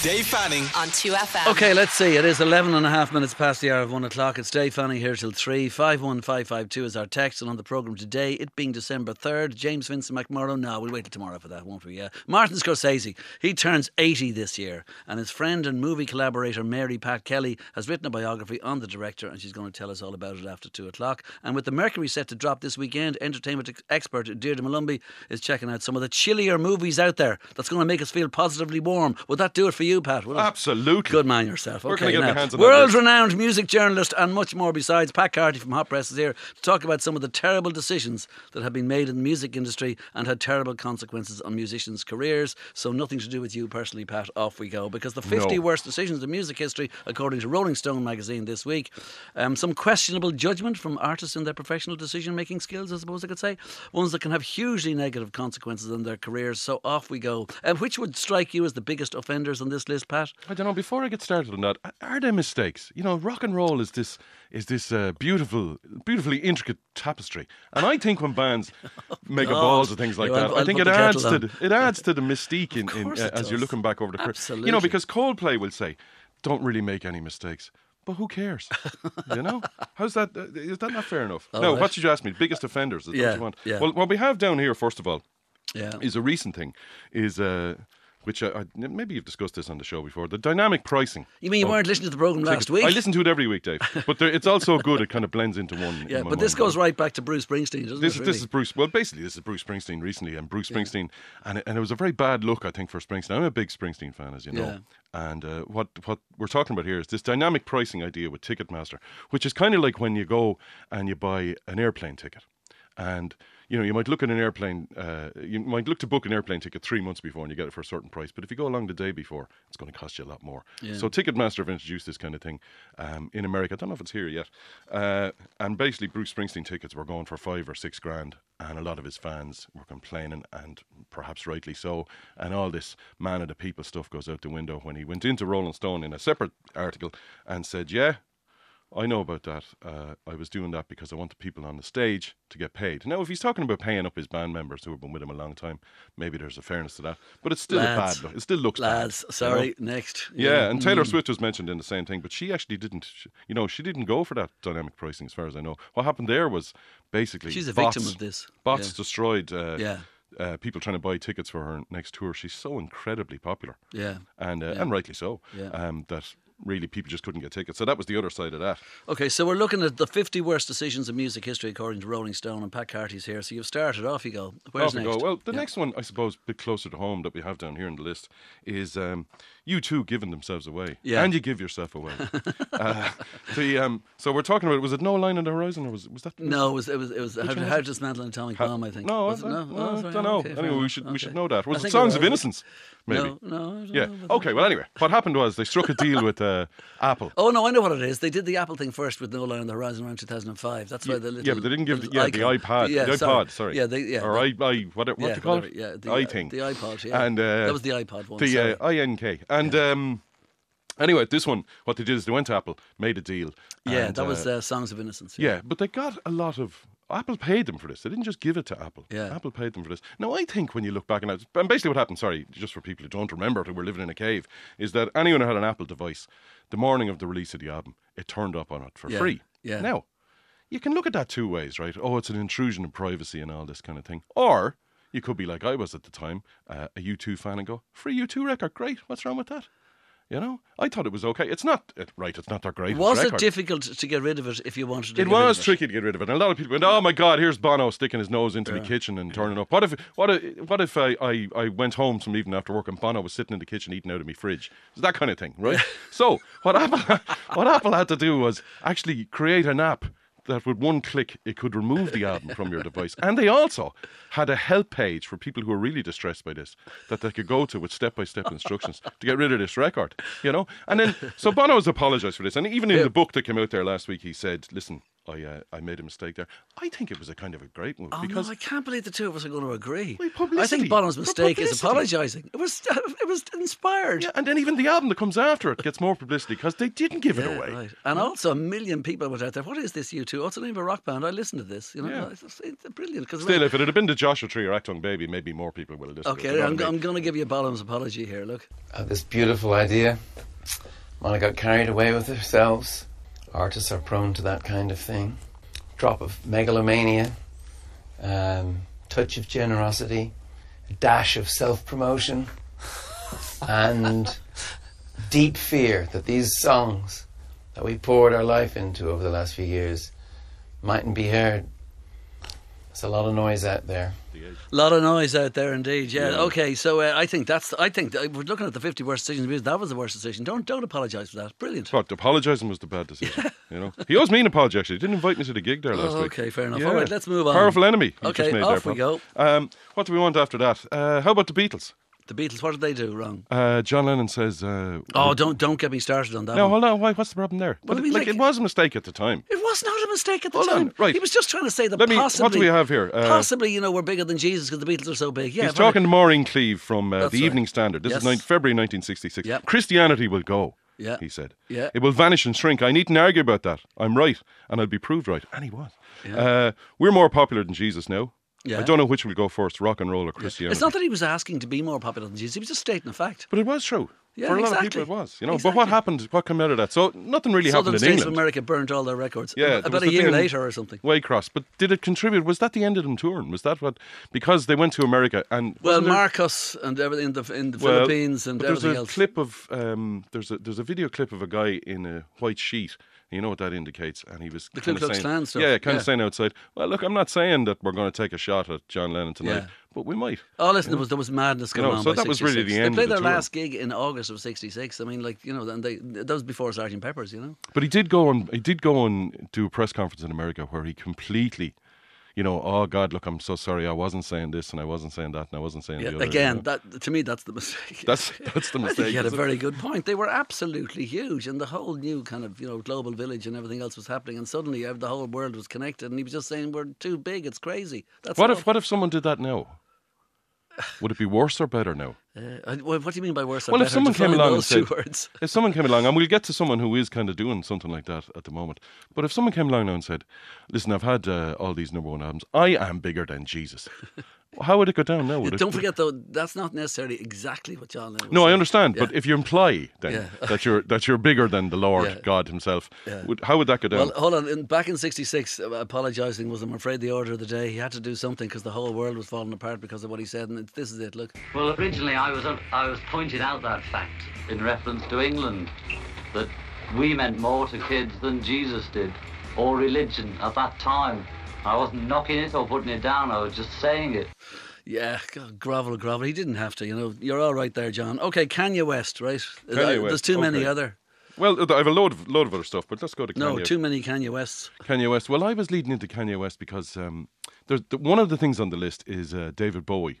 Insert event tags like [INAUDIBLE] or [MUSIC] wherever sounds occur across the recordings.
Dave Fanning. on 2FM. Okay, let's see. It is 11 and a half minutes past the hour of 1 o'clock. It's Dave Fanning here till 3. 51552 is our text. And on the programme today, it being December 3rd, James Vincent McMorrow. No, we'll wait till tomorrow for that, won't we? Yeah. Martin Scorsese. He turns 80 this year. And his friend and movie collaborator, Mary Pat Kelly, has written a biography on the director. And she's going to tell us all about it after 2 o'clock. And with the Mercury set to drop this weekend, entertainment expert Deirdre Malumbi is checking out some of the chillier movies out there that's going to make us feel positively warm. Would that do it for you, Pat? Would it? Absolutely. Good man yourself. Where okay, can I get my now, hands on that world renowned music journalist and much more besides. Pat Carty from Hot Press is here to talk about some of the terrible decisions that have been made in the music industry and had terrible consequences on musicians' careers. So nothing to do with you personally, Pat. Off we go because the 50 No. worst decisions in music history, according to Rolling Stone magazine this week. Um, some questionable judgment from artists in their professional decision making skills, I suppose I could say. Ones that can have hugely negative consequences on their careers. So off we go. Um, which would strike you as the biggest offenders on this list, Pat? I don't know. Before I get started on that, are there mistakes? You know, rock and roll is this is this uh, beautiful, beautifully intricate tapestry, and I think when bands [LAUGHS] make a balls of things like Yeah, that, I'll- I think it adds to the, it adds to the [LAUGHS] mystique in, in uh, as you're looking back over the career. You know, because Coldplay will say, "Don't really make any mistakes." But who cares? [LAUGHS] you know, how's that? Uh, is that not fair enough? no. right. What did you ask me? Biggest offenders? Is Yeah, what you want? yeah. Well, what we have down here, first of all, Yeah. is a recent thing, is uh, which I, I, maybe you've discussed this on the show before. The dynamic pricing. You mean you weren't listening to the program last week? I listen to it every week, Dave. But there, it's also good. It kind of blends into one. [LAUGHS] Yeah, in but this mind, goes right? back to Bruce Springsteen, doesn't This it? is this is Bruce. Well, basically, this is Bruce Springsteen recently, and Bruce Springsteen, and it, and it was a very bad look, I think, for Springsteen. I'm a big Springsteen fan, as you know. Yeah. And uh, what what we're talking about here is this dynamic pricing idea with Ticketmaster, which is kind of like when you go and you buy an airplane ticket, and you know you might look at an airplane, uh, you might look to book an airplane ticket three months before, and you get it for a certain price. But if you go along the day before, it's going to cost you a lot more. So Ticketmaster have introduced this kind of thing um, in America. I don't know if it's here yet. Uh, and basically, Bruce Springsteen tickets were going for five or six grand, and a lot of his fans were complaining, and perhaps rightly so. And all this man of the people stuff goes out the window when he went into Rolling Stone in a separate article and said, "Yeah." I know about that. Uh, I was doing that because I want the people on the stage to get paid. Now, if he's talking about paying up his band members who have been with him a long time, maybe there's a fairness to that. But it's still Lads. a bad look. It still looks Lads, bad. you sorry, know? next. Yeah, and Taylor Mm. Swift was mentioned in the same thing, but she actually didn't. You know, she didn't go for that dynamic pricing, as far as I know. What happened there was basically She's a bots, victim of this. Bots Yeah. destroyed. Uh, Yeah. Uh, people trying to buy tickets for her next tour. She's so incredibly popular, Yeah. and uh, Yeah. and rightly so. Yeah. Um, that really people just couldn't get tickets. So that was the other side of that. Okay, so we're looking at the 50 worst decisions in music history according to Rolling Stone, and Pat Carty's here. So you've started. Off you go. Where's Off we next? go. Well, the Yeah. next one, I suppose, a bit closer to home that we have down here in the list is um, U2 giving themselves away, Yeah. and you give yourself away. [LAUGHS] uh, the um, so we're talking about was it no line on the horizon or was was that No, it was it was it was how, to, how to dismantle an atomic bomb. I think. No, I, it? I, Oh, I don't know. okay, anyway, we should we should know that. Was it Songs of. Innocence? Maybe. No, no. I don't Yeah. know, Okay. Well, anyway, what happened was they struck a deal with uh, Apple. Oh no, I know what it is. They did the Apple thing first with No Line on the Horizon around 2005. That's why the little yeah, but they didn't give the, yeah, the iPad, Yeah, the iPod. Sorry. Yeah, they, yeah, or they- I, I what, what yeah, do you call whatever, it? Yeah, the, i uh, thing. the iPod. Yeah, And uh, that was the iPod one. the uh, INK. And um, anyway, this one, what they did is they went to Apple, made a deal. yeah, and, that was uh, uh, Songs of Innocence. yeah, but they got a lot of. Apple paid them for this. They didn't just give it to Apple. Yeah. Apple paid them for this. Now, I think when you look back on it, and basically what happened, sorry, just for people who don't remember who were living in a cave, is that anyone who had an Apple device, the morning of the release of the album, it turned up on it for Yeah, free. yeah. Now, you can look at that two ways, right? Oh, it's an intrusion of privacy and all this kind of thing. Or you could be like I was at the time, uh, a U2 fan, and go, free U2 record, great. What's wrong with that? You know, I thought it was okay. It's not it, right. It's not their greatest Was record. Was it difficult to get rid of it if you wanted to? It was tricky to get rid of it. And a lot of people went, "Oh my God, here's Bono sticking his nose into the kitchen and turning up." What if, what if, what if I, I, I went home some evening after work and Bono was sitting in the kitchen eating out of my fridge? It's that kind of thing, right? [LAUGHS] so what Apple, [LAUGHS] what Apple had to do was actually create an app that with one click it could remove the album from your device. And they also had a help page for people who are really distressed by this that they could go to with step by step instructions to get rid of this record. You know? And then so Bono has apologised for this. And even in the book that came out there last week, he said, Listen, I uh, I made a mistake there. I think it was a kind of a great move Oh because no, I can't believe the two of us are going to agree. Well, I think Bono's mistake is apologising. It was [LAUGHS] it was inspired. yeah, and then even the album that comes after it gets more publicity because they didn't give it Yeah, away. right. And also a million people went out there. What is this U2? What's the name of a rock band? I listened to this. You know, Yeah. it's, it's brilliant. Because Still, if it had been the Joshua Tree or Achtung Baby, maybe more people would have listened. to it, okay, but I'm. I'm going to give you Bono's apology here. Look, had this beautiful idea. Mona got carried away with themselves. Artists are prone to that kind of thing. Drop of megalomania, um, touch of generosity, a dash of self promotion, [LAUGHS] and deep fear that these songs that we poured our life into over the last few years mightn't be heard. There's a lot of noise out there. A lot of noise out there indeed. Yeah. Yeah. Okay, so uh, I think that's. I think that, we're looking at the 50 worst decisions. That was the worst decision. Don't don't apologise for that. Brilliant. But apologising was the bad decision. [LAUGHS] You know, he owes me an apology. Actually, he didn't invite me to the gig there last Oh, week. okay, fair enough. All right, let's move on. Powerful enemy. Okay, just made off there, we go. Um, what do we want after that? Uh, how about the Beatles? The Beatles. What did they do wrong? Uh, John Lennon says. Uh, Oh, don't don't get me started on that. no, one. hold on. Why? What's the problem there? Well, I mean, like, like- it was a mistake at the time. It was not a mistake at the Hold time. on, right. He was just trying to say that Let me. possibly. What do we have here? Uh, possibly, you know, we're bigger than Jesus because the Beatles are so big. Yeah, He's talking to Maureen Cleave from uh, the right. Evening Standard. This Yes. is nine, February 1966. Yep. Christianity will go. Yeah. He said. Yeah. It will vanish and shrink. I needn't argue about that. I'm right, and I'll be proved right. And he was. Yeah. Uh, we're more popular than Jesus now. Yeah. I don't know which will go first, rock and roll or Christianity. It's not that he was asking to be more popular than Jesus. He was just stating a fact. but it was true. Yeah, For a lot of people, it was. You know. But what happened? What came out of that? So nothing really Southern happened in States England. of America burnt all their records. Yeah, about a year later or something. Waycross. But did it contribute? Was that the end of them touring? Was that what? Because they went to America and Well, Marcos and everything in the, in the Well, Philippines and there's everything a else. clip of um, there's a there's a video clip of a guy in a white sheet. You know what that indicates, and he was The Ku kinda Klux saying, Klan stuff, Yeah, kind yeah. of saying outside. Well, look, I'm not saying that we're going to take a shot at John Lennon tonight, Yeah. but we might. Oh, listen, there was there was madness You going know, on. so that was really 66. the They end of played the their tour. last gig in August of '66. I mean, like you know, and they that was before Sergeant Pepper's. You know, But he did go on. He did go on do a press conference in America where he completely, you know, oh God, look, I'm so sorry. I wasn't saying this, and I wasn't saying that, and I wasn't saying yeah, the other. you again, know. that to me, that's the mistake. That's that's the [LAUGHS] I mistake. think he had a very good point. They were absolutely huge, and the whole new kind of you know global village and everything else was happening, and suddenly uh, the whole world was connected, and he was just saying we're too big, it's crazy. That's What if what if someone did that now? Would it be worse or better now? Uh, what do you mean by worse? or Well, if someone came along and said- words. [LAUGHS] If someone came along, and we'll get to someone who is kind of doing something like that at the moment, but if someone came along now and said, "Listen, I've had uh, all these number one albums. I am bigger than Jesus," [LAUGHS] how would it go down now? Would Don't forget though, that's not necessarily exactly what John Lennon. Was No, I understand, Yeah. but if you imply then Yeah. [LAUGHS] that you're that you're bigger than the Lord Yeah. God Himself, Yeah. would, how would that go down? Well, hold on. In, back in '66, uh, apologising was, I'm afraid, the order of the day. He had to do something because the whole world was falling apart because of what he said, and it, this is it. Look, Well, originally I was I was pointing out that fact in reference to England that we meant more to kids than Jesus did, or religion at that time. I wasn't knocking it or putting it down. I was just saying it. yeah, God, grovel, grovel. He didn't have to, you know. You're all right there, John. Okay, Kanye West, right? Kanye There's West, too many okay. other. well, I have a load of load of other stuff, but let's go to Kanye. No, too many Kanye Wests. Kanye West. Well, I was leading into Kanye West because um, there's the, one of the things on the list is uh, David Bowie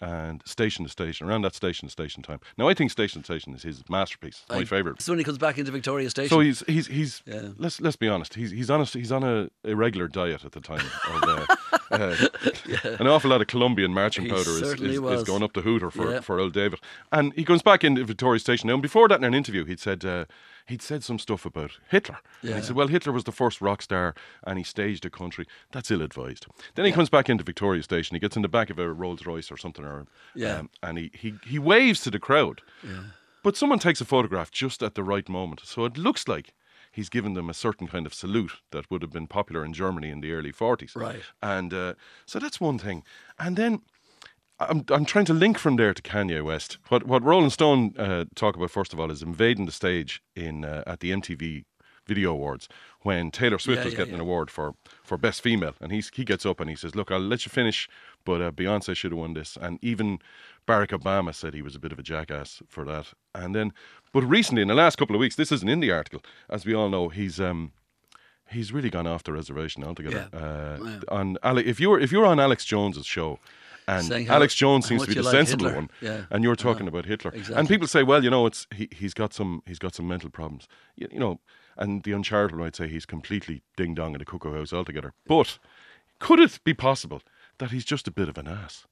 and Station to Station. Around that Station to Station time. Now, I think Station to Station is his masterpiece, my I- favorite. So when he comes back into Victoria Station. So he's he's he's Yeah. let's let's be honest. He's he's on a, he's on a irregular diet at the time. Of, uh, [LAUGHS] uh, An awful lot of Colombian marching He powder is, is, is going up the hooter for Yeah. for old David. And he comes back into Victoria Station now. And before that, in an interview, he'd said uh, he'd said some stuff about Hitler. And Yeah. he said, well, Hitler was the first rock star, and he staged a country. That's ill advised. Then he comes back into Victoria Station. He gets in the back of a Rolls Royce or something, or Yeah. um, and he, he he waves to the crowd. Yeah. But someone takes a photograph just at the right moment. So it looks like he's given them a certain kind of salute that would have been popular in Germany in the early 40s. Right. And uh, so that's one thing. And then I'm, I'm trying to link from there to Kanye West. What, what Rolling Stone uh, talk about, first of all, is invading the stage in uh, at the MTV Video Awards when Taylor Swift Yeah, was yeah, getting yeah. an award for, for Best Female. And he's, he gets up and he says, Look, I'll let you finish, but uh, Beyonce should have won this. And even Barack Obama said he was a bit of a jackass for that. And then, but recently, in the last couple of weeks, this isn't in the article, as we all know, he's. Um, He's really gone off the reservation altogether. Uh. On Ale- if you're if you're on Alex Jones's show, And Saying how- Alex Jones seems to be the like sensible Hitler. one, Yeah. and you're talking know. about Hitler. Exactly. And people say, well, you know, it's he, he's got some he's got some mental problems, you, you know. And the uncharitable might say he's completely ding dong in the cuckoo house altogether. But could it be possible that he's just a bit of an ass?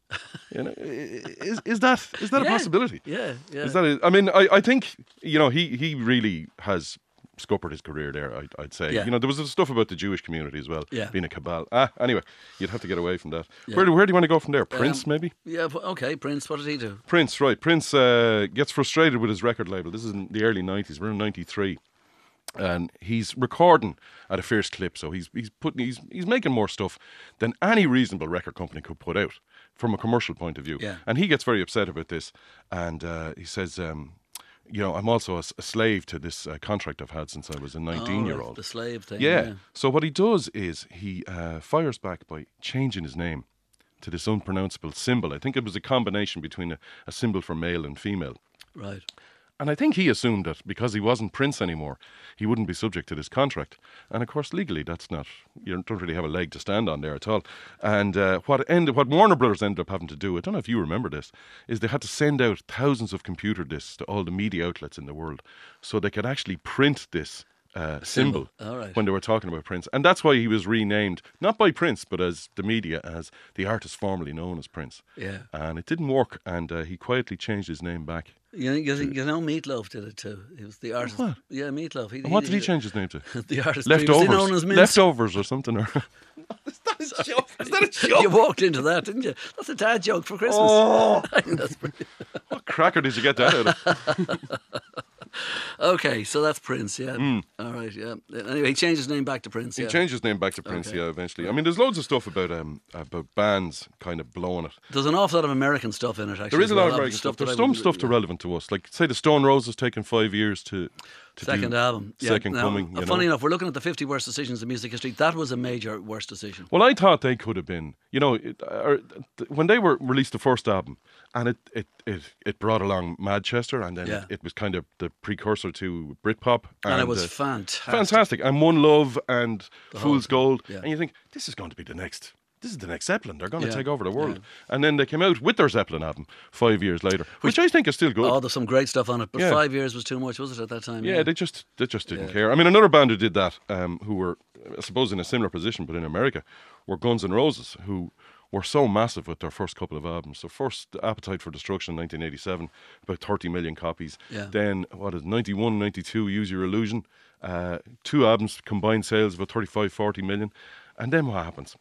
You know, is is that is that a possibility? Yeah, yeah. Is that? A, I mean, I, I think you know he he really has scuppered his career there. I'd, I'd say. Yeah. You know, there was stuff about the Jewish community as well, Yeah. being a cabal. Ah, anyway, you'd have to get away from that. Yeah. Where do where do you want to go from there? Prince, Um, maybe. yeah, okay, Prince, what did he do? Prince, right? Prince uh, gets frustrated with his record label. This is in the early '90s. We're in '93. And he's recording at a fierce clip, so he's he's putting he's he's making more stuff than any reasonable record company could put out from a commercial point of view. Yeah. And he gets very upset about this, and uh, he says, um, "You know, I'm also a slave to this uh, contract I've had since I was a 19 Oh, year old." The slave thing. Yeah. So what he does is he uh, fires back by changing his name to this unpronounceable symbol. I think it was a combination between a, a symbol for male and female. Right. And I think he assumed that because he wasn't Prince anymore, he wouldn't be subject to this contract. And of course, legally, that's not you don't really have a leg to stand on there at all. And uh, what ended, what Warner Brothers ended up having to do, I don't know if you remember this, is they had to send out thousands of computer discs to all the media outlets in the world, so they could actually print this. Uh, symbol, right. when they were talking about Prince, and that's why he was renamed not by Prince, but as the media as the artist formerly known as Prince. Yeah. And it didn't work, and uh, he quietly changed his name back. You know, you, you know Meatloaf did it too. He was the artist. What? Yeah, Meatloaf. He, And what did he change his name to? [LAUGHS] The artist Leftovers. known as Mince. Leftovers or something. Or [LAUGHS] is that a joke? Is that a [LAUGHS] joke? You walked into that, didn't you? That's a dad joke for Christmas. Oh, I think that's what cracker did you get that out of? Okay, so that's Prince, yeah. All right, yeah. Anyway, he changed his name back to Prince. He yeah. changed his name back to Prince, Okay. yeah, eventually. I mean, there's loads of stuff about um about bands kind of blowing it. There's an awful lot of American stuff in it. Actually, There is a lot well. of American stuff. There's some stuff to relevant to us. Like, say, the Stone Roses taken five years to Second album, yeah. Second Now, Coming. uh, You funny know? enough, we're looking at the 50 worst decisions in music history. That was a major worst decision. Well, I thought they could have been, you know, it, th- when they were released the first album, and it it, it, it brought along Manchester, and then Yeah. it, it was kind of the precursor to Britpop, And, it was uh, fantastic. fantastic, and One Love and whole Fool's Gold, yeah. and you think this is going to be the next. This is the next Zeppelin. They're going to Yeah, take over the world. And then they came out with their Zeppelin album five years later, which, I think is still good. Oh, there's some great stuff on it, but Yeah. five years was too much, was it, at that time? Yeah, they just they just didn't care. I mean, another band who did that, um, who were I suppose in a similar position, but in America, were Guns N' Roses, who were so massive with their first couple of albums. So first, Appetite for Destruction, 1987, about 30 million copies. Yeah. Then what is 91, 92, Use Your Illusion, uh, two albums combined sales of about 35, 40 million. And then what happens?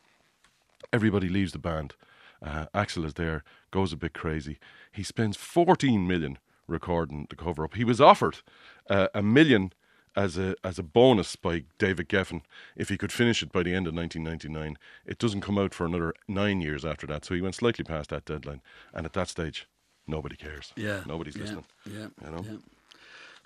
Everybody leaves the band. Uh, Axl is there, goes a bit crazy. He spends 14 million recording the cover up. He was offered uh, a million as a as a bonus by David Geffen if he could finish it by the end of 1999. It doesn't come out for another nine years after that, so he went slightly past that deadline. And at that stage, nobody cares. Yeah. nobody's yeah, listening. Yeah. You know? yeah.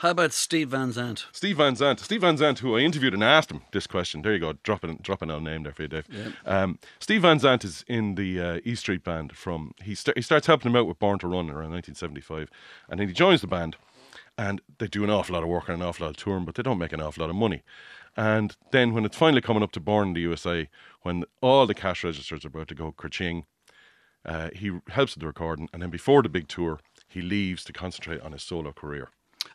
How about Steve Van Zandt? Steve Van Zandt. Steve Van Zandt, who I interviewed and asked him this question. There you go, dropping dropping our name there for you, Dave. Um, Steve Van Zandt is in the uh, E Street Band from he sta- he starts helping him out with Born to Run around 1975, and then he joins the band, and they do an awful lot of work and an awful lot of touring, but they don't make an awful lot of money. And then when it's finally coming up to Born in the USA, when all the cash registers are about to go kerching, uh, he helps with the recording, and then before the big tour, he leaves to concentrate on his solo career.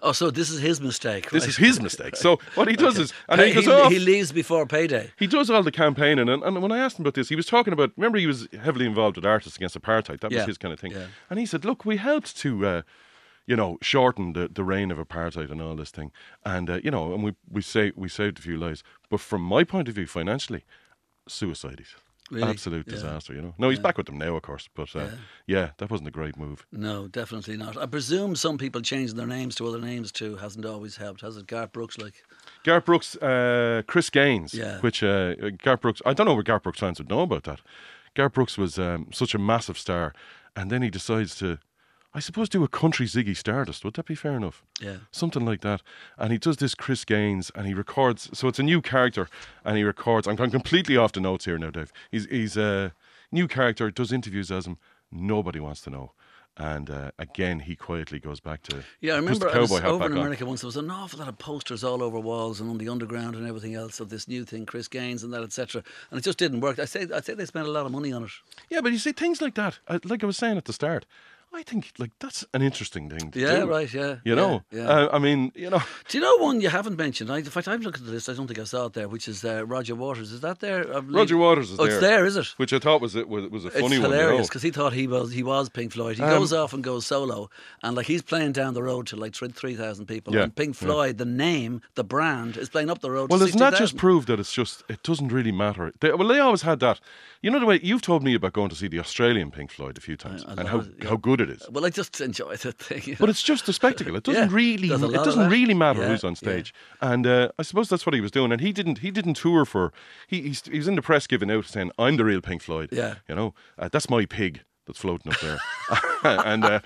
Oh, so this is his mistake. This right? is his [LAUGHS] mistake. So what he does is, and Pay- he goes he, off. he leaves before payday. He does all the campaigning, and, and when I asked him about this, he was talking about. Remember, he was heavily involved with artists against apartheid. That Yeah. was his kind of thing. Yeah. And he said, "Look, we helped to, uh, you know, shorten the, the reign of apartheid and all this thing, and uh, you know, and we we say we saved a few lives. But from my point of view, financially, suicide. Really? Absolute Yeah. disaster, you know. No, he's back with them now, of course, but uh, Yeah. yeah. that wasn't a great move. No, definitely not. I presume some people changing their names to other names too hasn't always helped, has it? Garth Brooks, like Garth Brooks, uh, Chris Gaines, Yeah. which uh, Garth Brooks, I don't know what Garth Brooks fans would know about that. Garth Brooks was um, such a massive star, and then he decides to, I suppose, do a country Ziggy Stardust. Would that be fair enough? yeah, Something like that. And he does this Chris Gaines, and he records. So it's a new character, and he records. I'm going completely off the notes here now, Dave. He's he's a new character. Does interviews as him. Nobody wants to know. And uh, again, he quietly goes back to Yeah, I remember I was over in on. America once. There was an awful lot of posters all over walls and on the underground and everything else of this new thing, Chris Gaines and that, etc. And it just didn't work. I say, I say they spent a lot of money on it. Yeah, but you see things like that. uh, Like I was saying at the start, I think like that's an interesting thing to Yeah, do. right. Yeah, You know, Yeah. Uh, I mean, you know, [LAUGHS] Do you know one you haven't mentioned? I, in fact, I'm looking at the list. I don't think I saw it there. Which is uh, Roger Waters. Is that there? I Roger Waters is oh, there. it's there, is it? which I thought was it was, was a It's funny one. you hilarious know. because he thought he was he was Pink Floyd. He Um, goes off and goes solo, and like he's playing down the road to like three thousand people. Yeah, And Pink yeah. Floyd, the name, the brand, is playing up the road. Well, doesn't that just 60,000. prove that it's just it doesn't really matter? They, well, they always had that. You know the way you've told me about going to see the Australian Pink Floyd a few times I and how, it, yeah. how good it is. Well, I just enjoy the thing. you But it's just a spectacle. It doesn't [LAUGHS] Yeah, really. It doesn't really matter Yeah, who's on yeah. stage. And uh, I suppose that's what he was doing. And he didn't. He didn't tour for. He he's, he was in the press giving out saying, "I'm the real Pink Floyd." Yeah. You know, uh, that's my pig that's floating up there. [LAUGHS] and uh,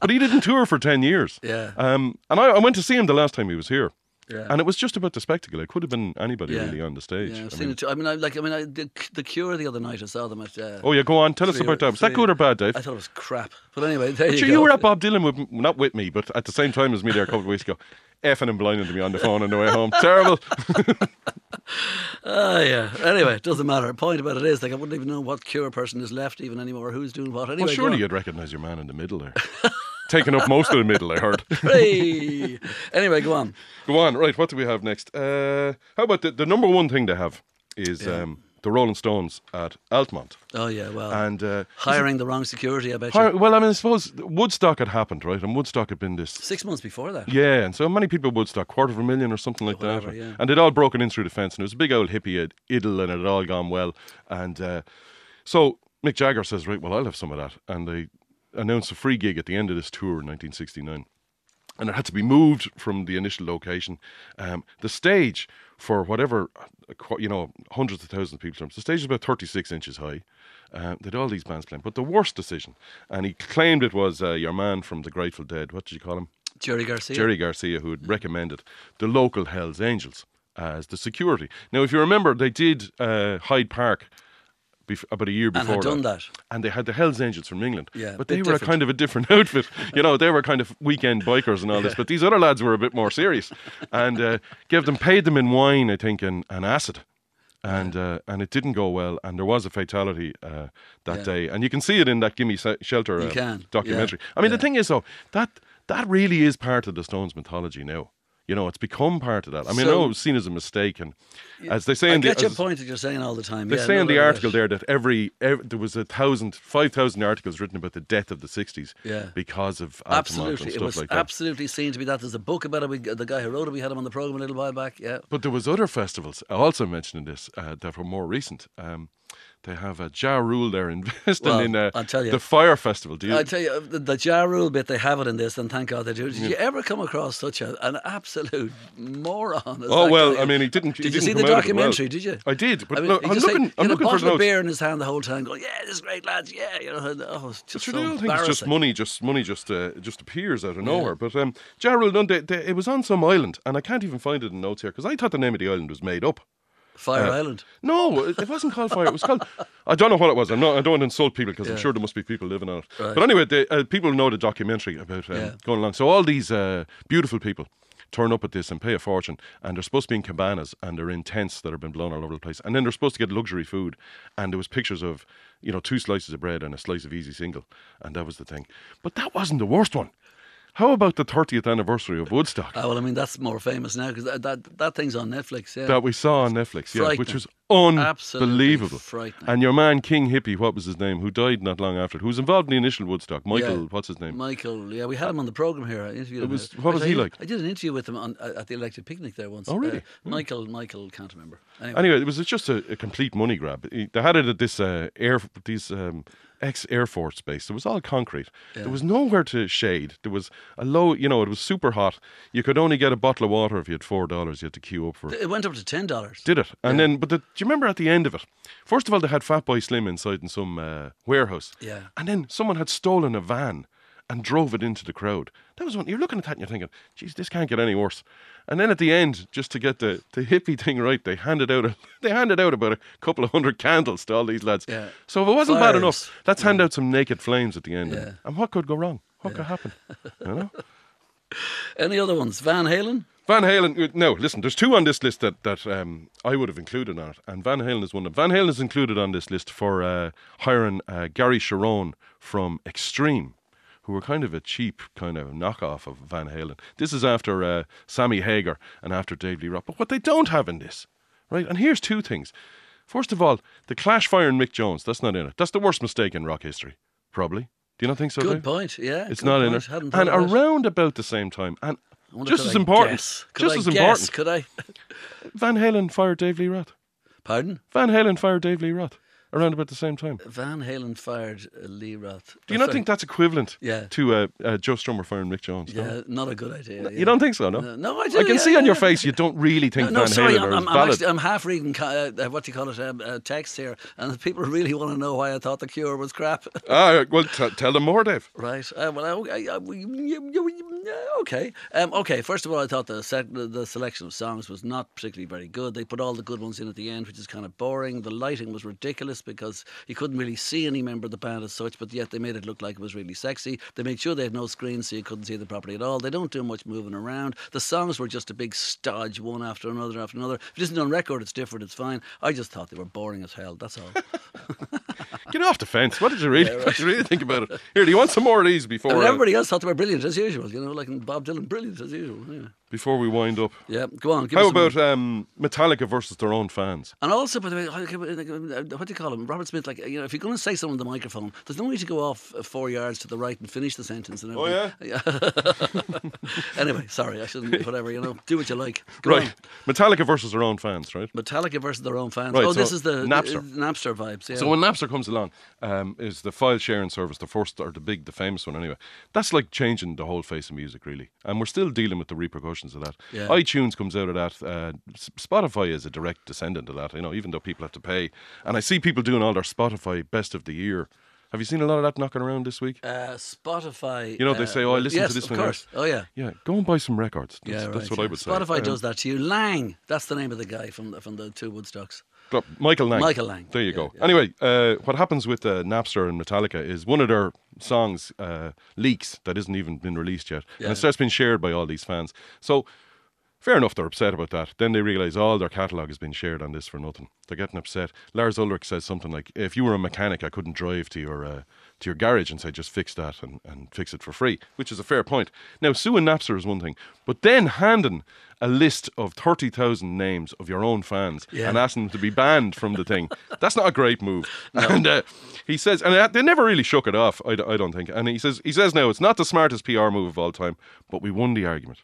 but he didn't tour for ten years. Yeah. Um, and I, I went to see him the last time he was here. Yeah. And it was just about the spectacle. It could have been anybody Yeah. really on the stage. Yeah, I've I seen mean- it too. I mean, I, like, I mean, I, the, the Cure the other night. I saw them at. Uh, Oh yeah, go on. Tell us about that. Was that good or bad, Dave? I thought it was crap. But anyway, there But you sure, go. you were at Bob Dylan with not with me, but at the same time as me there a couple of weeks ago, effing and blinding to me on the phone on the way home. [LAUGHS] Terrible. Ah, yeah. Anyway, it doesn't matter. Point about it is, like, I wouldn't even know what Cure person is left even anymore. Who's doing what? Anyway, well, surely you'd recognise your man in the middle there, [LAUGHS] taking up most of the middle. I heard. [LAUGHS] Hey! anyway, go on. go on. Right. What do we have next? Uh, how about the, the number one thing they have is um, the Rolling Stones at Altamont, Oh yeah, well, and uh, hiring the wrong security. I bet you. well, I mean, I suppose Woodstock had happened, right? And Woodstock had been this Six months before that. Yeah, and so many people at Woodstock, quarter of a million or something like Whatever, that. yeah. And they'd all broken in through the fence, and it was a big old hippie id- idyll, and it had all gone well. And uh, so Mick Jagger says, Right, well, I'll have some of that. And they announced a free gig at the end of this tour in 1969. And it had to be moved from the initial location. Um, the stage for whatever, uh, you know, hundreds of thousands of people, the stage is about 36 inches high. Uh, had all these bands playing. But the worst decision, and he claimed it was uh, your man from the Grateful Dead. What did you call him? Jerry Garcia. Jerry Garcia, who had recommended the local Hells Angels as the security. Now, if you remember, they did uh, Hyde Park bef- about a year And before had done that. and they had the Hells Angels from England. Yeah, but they were a kind of a different [LAUGHS] outfit. You know, they were kind of weekend bikers and all this. But these other lads were a bit more serious, and uh, gave them paid them in wine, I think, and, and acid. And uh, and it didn't go well, and there was a fatality uh, that Yeah. day, and you can see it in that "Gimme Shelter" uh, documentary. yeah, I mean, yeah. the thing is, though, that that really is part of the Stones mythology now. You know, it's become part of that. I mean, I know it was seen as a mistake, and as they say I in the get your as- point that you're saying all the time. they yeah, say no in the article there that every, every there was a thousand, five thousand articles written about the death of the '60s Yeah. because of Absolutely, and it was like that. absolutely seen to be that. There's a book about it. We, the guy who wrote it, we had him on the program a little while back. Yeah, But there was other festivals also mentioning this uh, that were more recent. Um, they have a Ja Rule there investing [LAUGHS] Well, in uh, I'll tell you. the Fyre Festival. Do you? I tell you, the, the Ja Rule bit, they have it in this, and thank God they do. Did you ever come across such a, an absolute moron? oh well, guy? I mean, he didn't. he Did you didn't see the it well. documentary? Did you? I did, but I mean, look, I'm just looking. Like, I'm looking a for bottle the of notes. beer in his hand the whole time, going, "Yeah, this is great, lads. Yeah, you know." Oh, it's just so thing is just money, just money, just uh, just appears out of nowhere. But um, Ja Rule, no, they, they, it was on some island, and I can't even find it in notes here because I thought the name of the island was made up. Fire uh, Island. No, it it wasn't called fire. It was called. I don't know what it was. I'm not. I don't want to insult people because I'm sure there must be people living on it. Right. But anyway, the, uh, people know the documentary about um, Yeah. going along. So all these uh, beautiful people turn up at this and pay a fortune, and they're supposed to be in cabanas and they're in tents that have been blown all over the place, and then they're supposed to get luxury food, and there was pictures of you know two slices of bread and a slice of easy single, and that was the thing. But that wasn't the worst one. How about the 30th anniversary of Woodstock? Ah, well, I mean, that's more famous now because that, that that thing's on Netflix. Yeah, that we saw on Netflix, yeah, which was unbelievable. And your man King Hippie, what was his name, who died not long after it, who was involved in the initial Woodstock, Michael, Yeah. what's his name? Michael, yeah, we had him on the program here. I interviewed him. was- uh, what was he I- like? I did an interview with him on, at the Electric Picnic there once. Oh, really? Uh, Michael, Michael, can't remember. Anyway, Anyway, it was just a, a complete money grab. They had it at this uh, air, these um, ex Air Force base. It was all concrete. There was nowhere to shade. There was a low, you know, it was super hot. You could only get a bottle of water if you had four dollars. You had to queue up for. it. it went up to ten dollars. Did it? And then, but the, do you remember at the end of it? First of all, they had Fatboy Slim inside in some uh, warehouse. Yeah. And then someone had stolen a van and drove it into the crowd. That was one you're looking at that and you're thinking, geez, this can't get any worse. And then at the end, just to get the, the hippie [LAUGHS] thing right, they handed out a, [LAUGHS] they handed out about a couple of hundred candles to all these lads. Yeah. So if it wasn't bad enough, let's hand out some naked flames at the end. Yeah. And what could go wrong? What could happen? You know? [LAUGHS] Any other ones? Van Halen? Van Halen. uh, No, listen. There's two on this list that that um, I would have included on it, and Van Halen is one of them. Van Halen is included on this list for uh, hiring uh, Gary Cherone from Extreme, who were kind of a cheap kind of knockoff of Van Halen. This is after uh, Sammy Hagar and after Dave Lee Roth. But what they don't have in this, right? And here's two things. First of all, the Clash Fire firing Mick Jones. That's not in it. That's the worst mistake in rock history, probably. Do you not think so? Good Dave? point. Yeah. It's not in point. it. And around about the same time, and just as I important, guess? Could just I as guess? important, Could I? Van Halen fired Dave Lee Roth. Pardon? Van Halen fired Dave Lee Roth around about the same time. Van Halen fired uh, Lee Roth. Do you not think that's equivalent Yeah. to uh, uh, Joe Strummer firing Mick Jones? no? Yeah, not a good idea. yeah. You don't think so, no? No, no, I do. I can yeah, see on your face you don't really think No, no, Van sorry, Halen I'm, are I'm, actually, I'm half reading uh, what do you call it, um, uh, text here, and people really want to know why I thought the Cure was crap. ah, well, t- tell them more, Dave. right? Uh, well, I, I, I, you- you- yeah, okay. Um, okay. First of all, I thought the, set, the selection of songs was not particularly very good. They put all the good ones in at the end, which is kind of boring. The lighting was ridiculous because you couldn't really see any member of the band as such, but yet they made it look like it was really sexy. They made sure they had no screens so you couldn't see them properly at all. They don't do much moving around. The songs were just a big stodge, one after another after another. If it isn't on record, it's different. It's fine. I just thought they were boring as hell. That's all. [LAUGHS] Get off the fence. What did you really, what did you really think about it? Here, do you want some more of these before, mean, uh, everybody else thought they were brilliant as usual. You know, like Bob Dylan, brilliant as usual. Yeah, before we wind up? yeah. go on. Give How us about um, Metallica versus their own fans? And also, by the way, what do you call him? Robert Smith, like, you know, if you're going to say something on the microphone, there's no need to go off uh, four yards to the right and finish the sentence. And Oh, yeah? [LAUGHS] anyway, sorry, I shouldn't, [LAUGHS] whatever, you know, do what you like. Go Right, on. Metallica versus their own fans, right? Metallica versus their own fans. Right, oh, so this is the Napster. Napster vibes, yeah. So when Napster comes along, um, is the file sharing service the first or the big, the famous one anyway? That's like changing the whole face of music, really. And we're still dealing with the repercussions of that. Yeah. iTunes comes out of that. Uh, Spotify is a direct descendant of that. You know, even though people have to pay. And I see people doing all their Spotify best of the year. Have you seen a lot of that knocking around this week? uh, Spotify. You know, they uh, say, "Oh, I listened to this of one course. Oh, yeah. Yeah, go and buy some records. That's, Yeah, that's right, what yeah. I would say. Spotify Um, does that to you. Lang, that's the name of the guy from the, from the two Woodstocks. Michael Lang. Michael Lang. There you Yeah, go. yeah. Anyway, uh, what happens with uh, Napster and Metallica is one of their songs uh, leaks that isn't even been released yet, Yeah. and it starts being shared by all these fans. So. Fair enough, they're upset about that. Then they realise all their catalogue has been shared on this for nothing. They're getting upset. Lars Ulrich says something like, "If you were a mechanic, I couldn't drive to your uh, to your garage and say just fix that and, and fix it for free," which is a fair point. Now, suing Napster is one thing, but then handing a list of thirty thousand names of your own fans Yeah. and asking them to be banned from the thing, [LAUGHS] that's not a great move. And uh, he says, and uh, they never really shook it off. I don't think. And he says, he says now it's not the smartest PR move of all time, but we won the argument.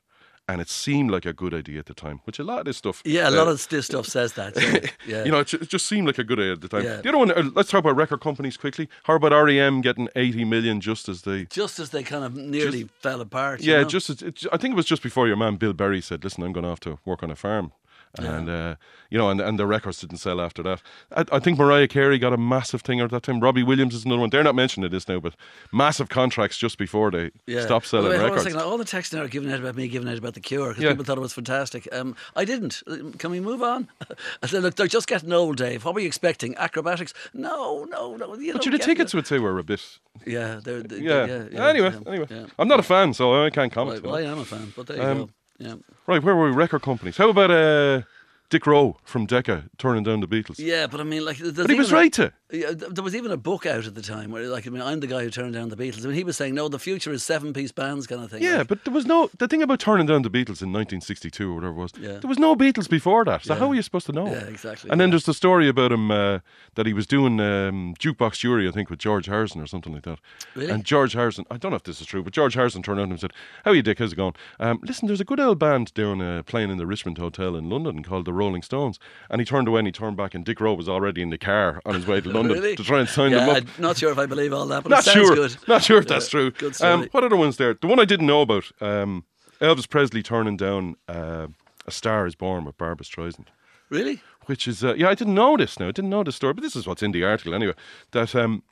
And it seemed like a good idea at the time, which a lot of this stuff. Yeah, a uh, lot of this stuff says that. so, [LAUGHS] yeah. you know, it, it just seemed like a good idea at the time. Yeah. The other one, uh, let's talk about record companies quickly. How about REM getting 80 million just as they. just as they kind of nearly fell apart. you Yeah, know? just as, it, I think it was just before your man Bill Berry said, "Listen, I'm going to have to work on a farm," and uh, you know, and and the records didn't sell after that. I, I think Mariah Carey got a massive thing at that time. Robbie Williams is another one. They're not mentioning this now, but massive contracts just before they Yeah. stopped selling Wait, records. second. All the texts now are giving out about me giving out about the cure because Yeah. people thought it was fantastic. Um, I didn't. Uh, Can we move on? [LAUGHS] I said, look, they're just getting old, Dave. What were you expecting? Acrobatics? No, no, no. You But you, the tickets it. would say were a bit. Yeah, they're, they Yeah. yeah, yeah. anyway, yeah, anyway, yeah. I'm not a fan, so I can't comment. Right, well, I am a fan, but there you Um, go. Yeah. Right, where were we? Record companies. How about uh, Dick Rowe from Decca turning down the Beatles? Yeah, but I mean, like, But he was a- right to. Yeah, there was even a book out at the time where, like, I mean, I'm the guy who turned down the Beatles. I mean, he was saying, no, the future is seven-piece bands kind of thing. Yeah, like, but there was no the thing about turning down the Beatles in 1962 or whatever it was. Yeah. There was no Beatles before that. So Yeah. how are you supposed to know? Yeah, exactly, And then there's the story about him uh, that he was doing um, jukebox jury, I think, with George Harrison or something like that. Really? And George Harrison, I don't know if this is true, but George Harrison turned around and said, "How are you, Dick? How's it going? Um, listen, there's a good old band down uh, playing in the Richmond Hotel in London called the Rolling Stones." And he turned away and he turned back, and Dick Rowe was already in the car on his way to [LAUGHS] London Really? to try and sign yeah, them up. I'm not sure if I believe all that, but Not it sounds sure. good. Not sure if that's true. good story. Um, what other ones there? The one I didn't know about. Um, Elvis Presley turning down uh, "A Star Is Born" with Barbra Streisand, Really? which is uh, yeah, I didn't know this now. I didn't know this story, but this is what's in the article anyway. That um,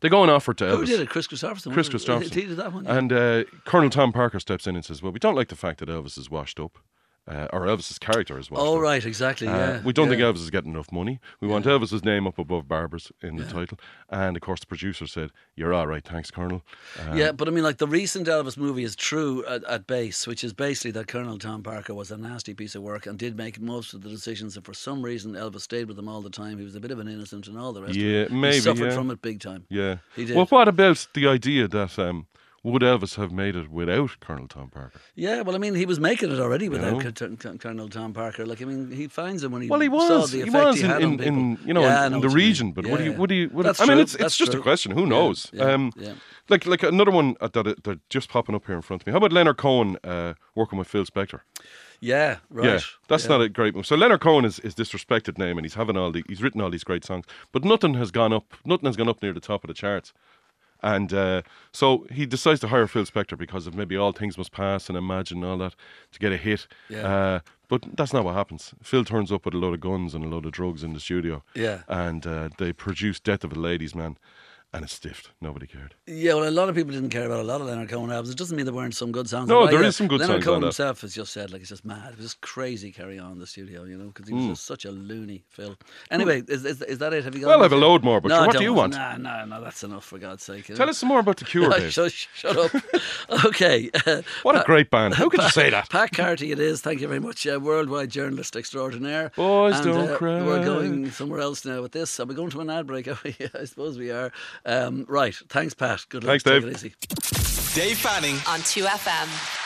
They go and offer to Elvis. Who did it? Kris Kristofferson. Kris? Kristofferson. He did that one. yeah. And uh, Colonel Tom Parker steps in and says, "Well, we don't like the fact that Elvis is washed up, uh, or Elvis's character as well. Oh right, exactly. Uh, yeah, we don't yeah. think Elvis is getting enough money. We want Elvis's name up above Barbra's in the title. And of course, the producer said, "You're all right, thanks, Colonel." Uh, Yeah, but I mean, like the recent Elvis movie is true at, at base, which is basically that Colonel Tom Parker was a nasty piece of work and did make most of the decisions. And for some reason, Elvis stayed with him all the time. He was a bit of an innocent and all the rest. Yeah, of it. maybe, he suffered yeah. from it big time. yeah. He did. Well, what about the idea that um, would Elvis have made it without Colonel Tom Parker? Yeah, well, I mean, he was making it already without know? Col- Col- Colonel Tom Parker. Like, I mean, he finds him when he Well, he saw was. the He effect was he in, had on in, in you know Yeah, in, in the you mean. region. But yeah, would he? yeah. Would he? Would I mean, it's it's just true. a question. Who knows? yeah, um. Like like another one uh, that that just popping up here in front of me. How about Leonard Cohen uh, working with Phil Spector? Yeah, right. Yeah, that's not a great move. So Leonard Cohen is, is disrespected name, and he's having all the he's written all these great songs, but nothing has gone up. Nothing has gone up near the top of the charts. And uh, so he decides to hire Phil Spector because of maybe all things must pass and imagine and all that to get a hit. Yeah. Uh, but that's not what happens. Phil turns up with a load of guns and a load of drugs in the studio. Yeah. And uh, they produce Death of a Ladies Man, and it's stiffed. Nobody cared. Yeah, well, a lot of people didn't care about a lot of Leonard Cohen albums. It doesn't mean there weren't some good songs. No, there is some good Leonard songs Cohen on himself has just said, like, he's just mad. It was just crazy carry on in the studio, you know, because he was just such a loony, Phil. Anyway, is, is, is that it? Have you got Well, I have a load more, but no, what do you want? Nah, nah, no, that's enough, for God's sake. Tell us some more about the Cure, [LAUGHS] Dave. shut, shut up. [LAUGHS] okay. uh, What a great band! How could you say that? Pat Carty, it is. Thank you very much. Uh, worldwide journalist extraordinaire. Boys And, don't uh, cry. We're going somewhere else now with this. Are we going to an ad break? [LAUGHS] I suppose we are. Um, right. Thanks, Pat. Good luck. Thanks, Take Dave. it easy. Dave Fanning. on 2FM.